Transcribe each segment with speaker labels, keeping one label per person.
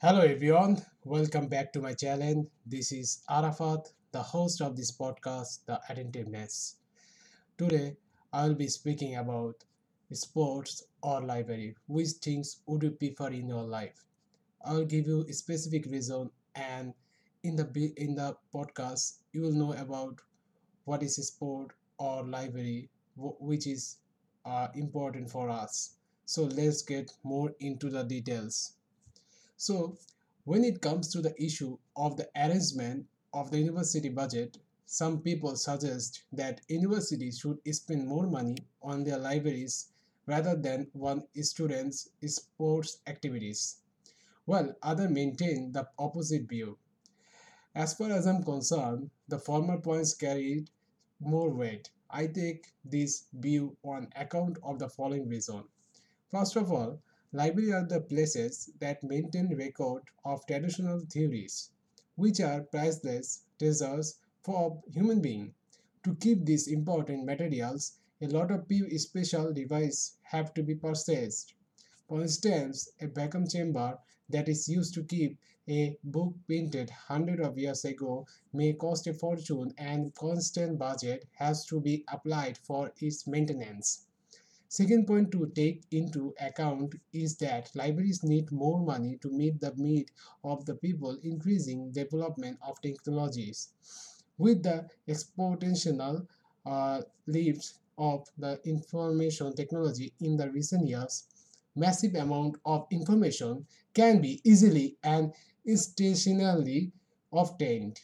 Speaker 1: Hello everyone, welcome back to my channel. This is Arafat, the host of this podcast, The Attentiveness. Today, I will be speaking about sports or library. Which things would you prefer in your life? I will give you a specific reason, and in the in the podcast, you will know about what is sport or library, which is uh, important for us. So let's get more into the details. So, when it comes to the issue of the arrangement of the university budget, some people suggest that universities should spend more money on their libraries rather than on students' sports activities, while others maintain the opposite view. As far as I'm concerned, the former points carried more weight. I take this view on account of the following reason. First of all, libraries are the places that maintain record of traditional theories, which are priceless treasures for human being. To keep these important materials, a lot of special devices have to be purchased. For instance, a vacuum chamber that is used to keep a book printed hundreds of years ago may cost a fortune and constant budget has to be applied for its maintenance. Second point to take into account is that libraries need more money to meet the need of the people increasing development of technologies. With the exponential uh, leaps of the information technology in the recent years, massive amount of information can be easily and instantaneously obtained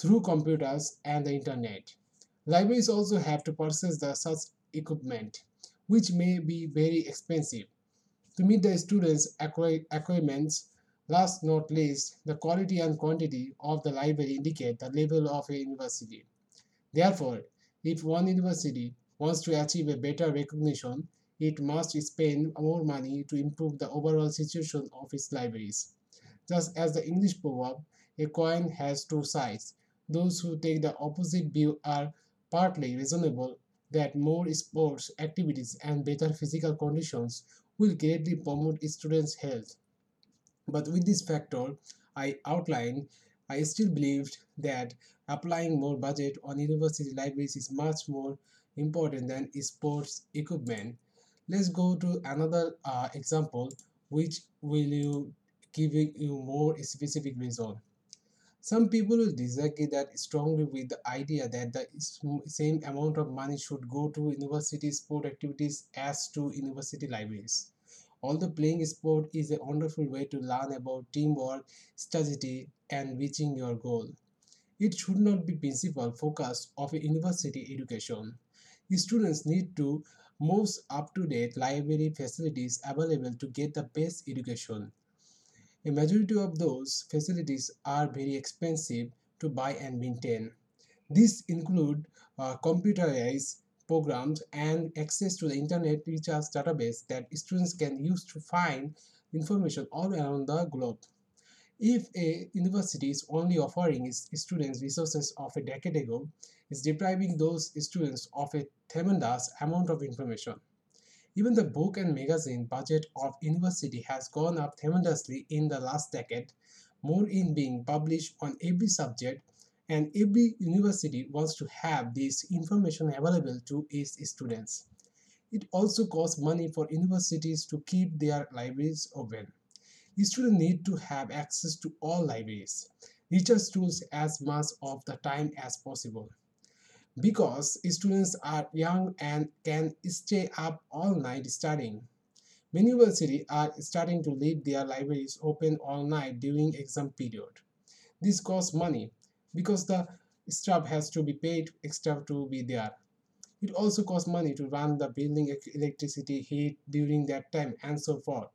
Speaker 1: through computers and the internet. Libraries also have to purchase the such equipment, which may be very expensive. To meet the students' requirements, last not least, the quality and quantity of the library indicate the level of a university. Therefore, if one university wants to achieve a better recognition, it must spend more money to improve the overall situation of its libraries. Just as the English proverb, a coin has two sides. Those who take the opposite view are partly reasonable that more sports activities and better physical conditions will greatly promote students' health. But with this factor I outlined, I still believed that applying more budget on university libraries is much more important than sports equipment. Let's go to another uh, example, which will you give you more specific reason. Some people will disagree that strongly with the idea that the same amount of money should go to university sport activities as to university libraries. Although playing sport is a wonderful way to learn about teamwork, strategy, and reaching your goal, it should not be principal focus of a university education. Students need to most up-to-date library facilities available to get the best education. A majority of those facilities are very expensive to buy and maintain. These include uh, computerized programs and access to the internet recharge database that students can use to find information all around the globe. If a university is only offering its students resources of a decade ago, it's depriving those students of a tremendous amount of information. Even the book and magazine budget of university has gone up tremendously in the last decade, more in being published on every subject, and every university wants to have this information available to its students. It also costs money for universities to keep their libraries open. Students need to have access to all libraries, research tools as much of the time as possible. Because students are young and can stay up all night studying. Many universities are starting to leave their libraries open all night during exam period. This costs money because the staff has to be paid extra to be there. It also costs money to run the building electricity, heat during that time, and so forth.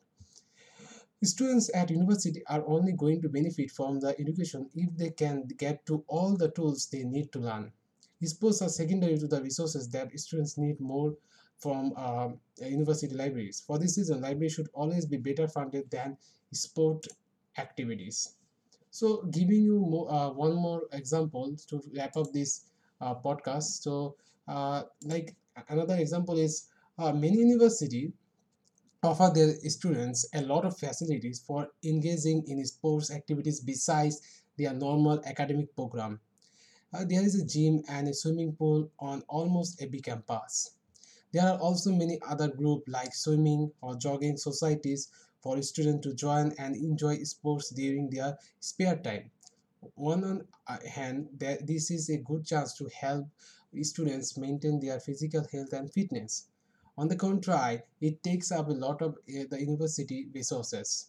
Speaker 1: Students at university are only going to benefit from the education if they can get to all the tools they need to learn. Sports are secondary to the resources that students need more from um, university libraries. For this reason, libraries should always be better funded than sport activities. So, giving you more, uh, one more example to wrap up this uh, podcast. So, uh, like another example is uh, many university offer their students a lot of facilities for engaging in sports activities besides their normal academic program. Uh, there is a gym and a swimming pool on almost every campus. There are also many other groups like swimming or jogging societies for students to join and enjoy sports during their spare time. One on uh, hand, this is a good chance to help students maintain their physical health and fitness. On the contrary, it takes up a lot of uh, the university resources.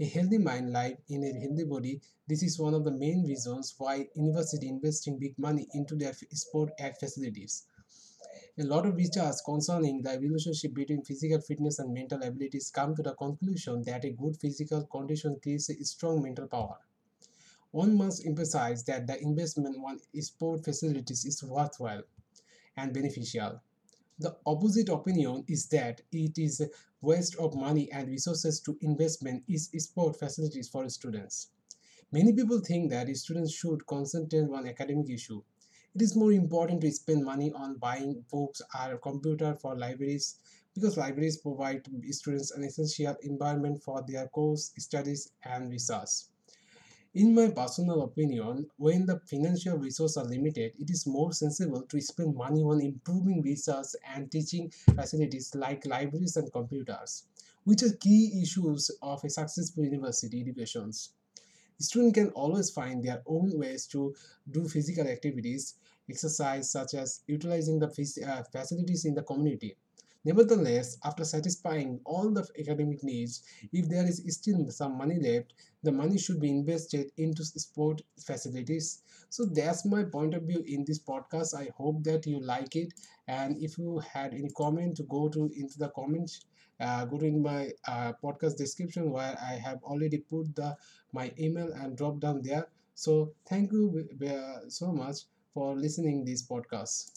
Speaker 1: A healthy mind life in a healthy body. This is one of the main reasons why university investing big money into their sport facilities. A lot of research concerning the relationship between physical fitness and mental abilities come to the conclusion that a good physical condition creates a strong mental power. One must emphasize that the investment on sport facilities is worthwhile and beneficial. The opposite opinion is that it is a waste of money and resources to investment in sport facilities for students. Many people think that students should concentrate on academic issue. It is more important to spend money on buying books or computer for libraries because libraries provide students an essential environment for their course studies and research. In my personal opinion, when the financial resources are limited, it is more sensible to spend money on improving research and teaching facilities like libraries and computers, which are key issues of a successful university educations. Students can always find their own ways to do physical activities, exercise such as utilizing the uh, facilities in the community Nevertheless, after satisfying all the academic needs, if there is still some money left, the money should be invested into sport facilities. So that's my point of view in this podcast. I hope that you like it. And if you had any comment, go to into the comments. Uh, go to in my uh, podcast description where I have already put the my email and drop down there. So thank you uh, so much for listening this podcast.